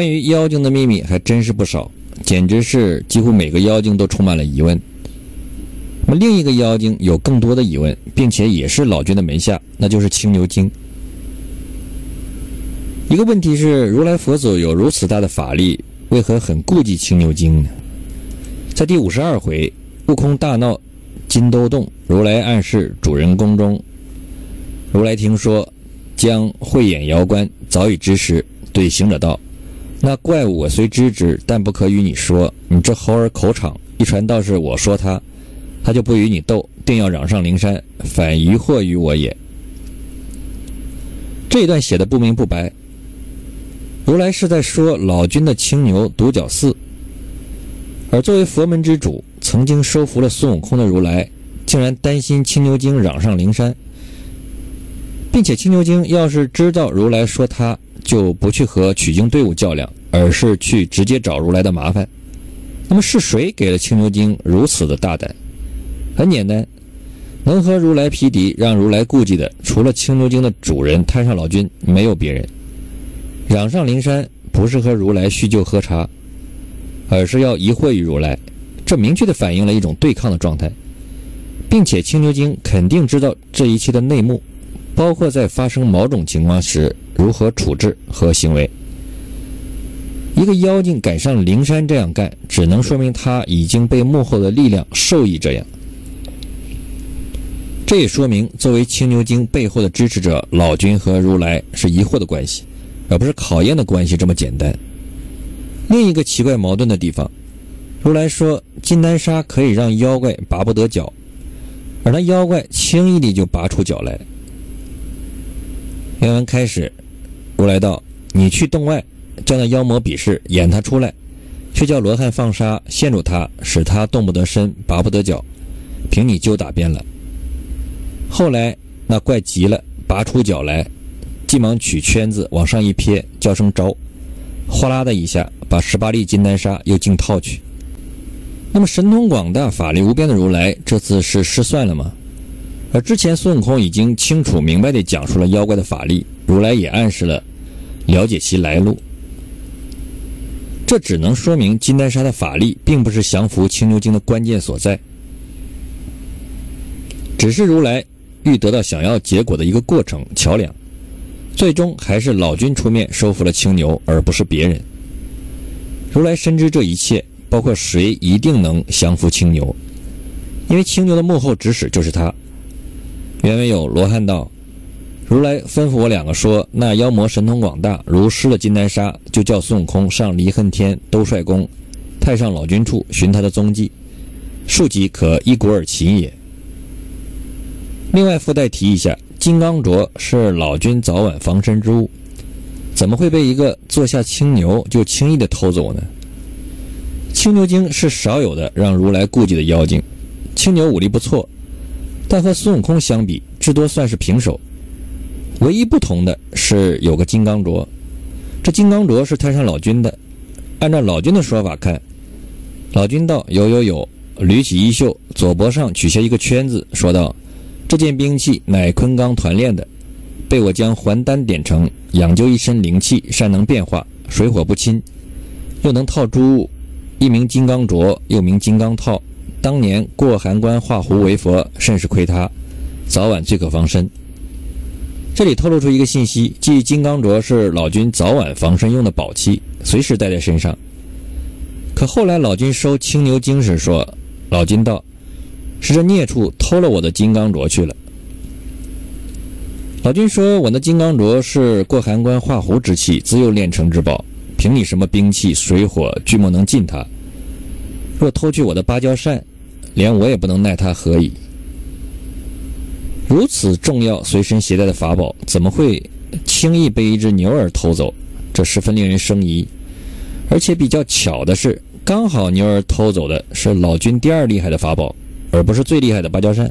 关于妖精的秘密还真是不少，简直是几乎每个妖精都充满了疑问。那么另一个妖精有更多的疑问，并且也是老君的门下，那就是青牛精。一个问题是，如来佛祖有如此大的法力，为何很顾忌青牛精呢？在第五十二回，悟空大闹金兜洞，如来暗示主人公中，如来听说将慧眼妖观，早已知时，对行者道。那怪物我虽知之，但不可与你说。你这猴儿口场，一传道是我说他，他就不与你斗，定要嚷上灵山，反疑惑于我也。这一段写的不明不白。如来是在说老君的青牛独角寺，而作为佛门之主，曾经收服了孙悟空的如来，竟然担心青牛精嚷上灵山，并且青牛精要是知道如来说他。就不去和取经队伍较量，而是去直接找如来的麻烦。那么是谁给了青牛精如此的大胆？很简单，能和如来匹敌，让如来顾忌的，除了青牛精的主人太上老君，没有别人。嚷上灵山不是和如来叙旧喝茶，而是要疑惑于如来，这明确的反映了一种对抗的状态，并且青牛精肯定知道这一切的内幕。包括在发生某种情况时如何处置和行为。一个妖精敢上灵山这样干，只能说明他已经被幕后的力量授意这样。这也说明，作为青牛精背后的支持者，老君和如来是疑惑的关系，而不是考验的关系这么简单。另一个奇怪矛盾的地方，如来说金丹砂可以让妖怪拔不得脚，而那妖怪轻易地就拔出脚来。原文开始，如来道：“你去洞外，叫那妖魔比试，演他出来，却叫罗汉放沙，陷住他，使他动不得身，拔不得脚，凭你揪打便了。”后来那怪急了，拔出脚来，急忙取圈子往上一撇，叫声招，哗啦的一下，把十八粒金丹砂又竟套去。那么神通广大、法力无边的如来，这次是失算了吗？而之前孙悟空已经清楚明白地讲述了妖怪的法力，如来也暗示了了解其来路。这只能说明金丹砂的法力并不是降服青牛精的关键所在，只是如来欲得到想要结果的一个过程桥梁。最终还是老君出面收服了青牛，而不是别人。如来深知这一切，包括谁一定能降服青牛，因为青牛的幕后指使就是他。原文有罗汉道：“如来吩咐我两个说，那妖魔神通广大，如失了金丹砂，就叫孙悟空上离恨天兜率宫，太上老君处寻他的踪迹，庶几可一鼓而擒也。”另外附带提一下，金刚镯是老君早晚防身之物，怎么会被一个坐下青牛就轻易的偷走呢？青牛精是少有的让如来顾忌的妖精，青牛武力不错。但和孙悟空相比，至多算是平手。唯一不同的是有个金刚镯，这金刚镯是太上老君的。按照老君的说法看，老君道：“有有有！”捋起衣袖，左脖上取下一个圈子，说道：“这件兵器乃昆冈团练的，被我将还丹点成，养就一身灵气，善能变化，水火不侵，又能套诸物，一名金刚镯，又名金刚套。”当年过函关化胡为佛，甚是亏他，早晚最可防身。这里透露出一个信息，即金刚镯是老君早晚防身用的宝器，随时带在身上。可后来老君收青牛精时说，老君道：“是这孽畜偷了我的金刚镯去了。”老君说：“我那金刚镯是过函关化胡之器，自幼炼成之宝，凭你什么兵器，水火俱莫能进它。若偷去我的芭蕉扇。”连我也不能奈他何以？如此重要随身携带的法宝，怎么会轻易被一只牛儿偷走？这十分令人生疑。而且比较巧的是，刚好牛儿偷走的是老君第二厉害的法宝，而不是最厉害的芭蕉扇。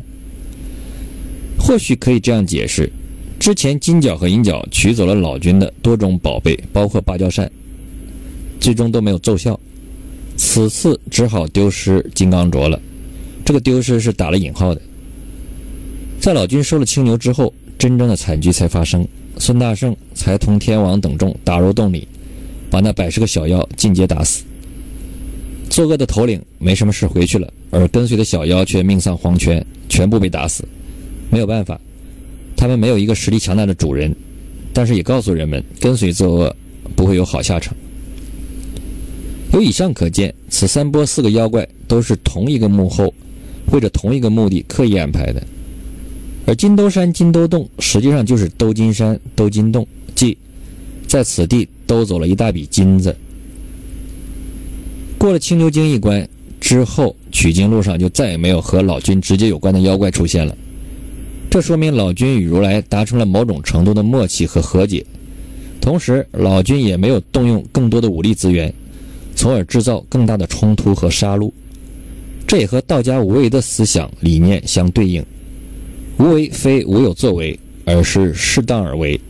或许可以这样解释：之前金角和银角取走了老君的多种宝贝，包括芭蕉扇，最终都没有奏效。此次只好丢失金刚镯了。这个丢失是打了引号的。在老君收了青牛之后，真正的惨剧才发生。孙大圣才同天王等众打入洞里，把那百十个小妖尽皆打死。作恶的头领没什么事回去了，而跟随的小妖却命丧黄泉，全部被打死。没有办法，他们没有一个实力强大的主人，但是也告诉人们，跟随作恶不会有好下场。由以上可见，此三波四个妖怪都是同一个幕后，为着同一个目的刻意安排的。而金兜山、金兜洞实际上就是兜金山、兜金洞，即在此地兜走了一大笔金子。过了青牛精一关之后，取经路上就再也没有和老君直接有关的妖怪出现了。这说明老君与如来达成了某种程度的默契和和解，同时老君也没有动用更多的武力资源，从而制造更大的冲突和杀戮。这也和道家无为的思想理念相对应。无为非无有作为，而是适当而为。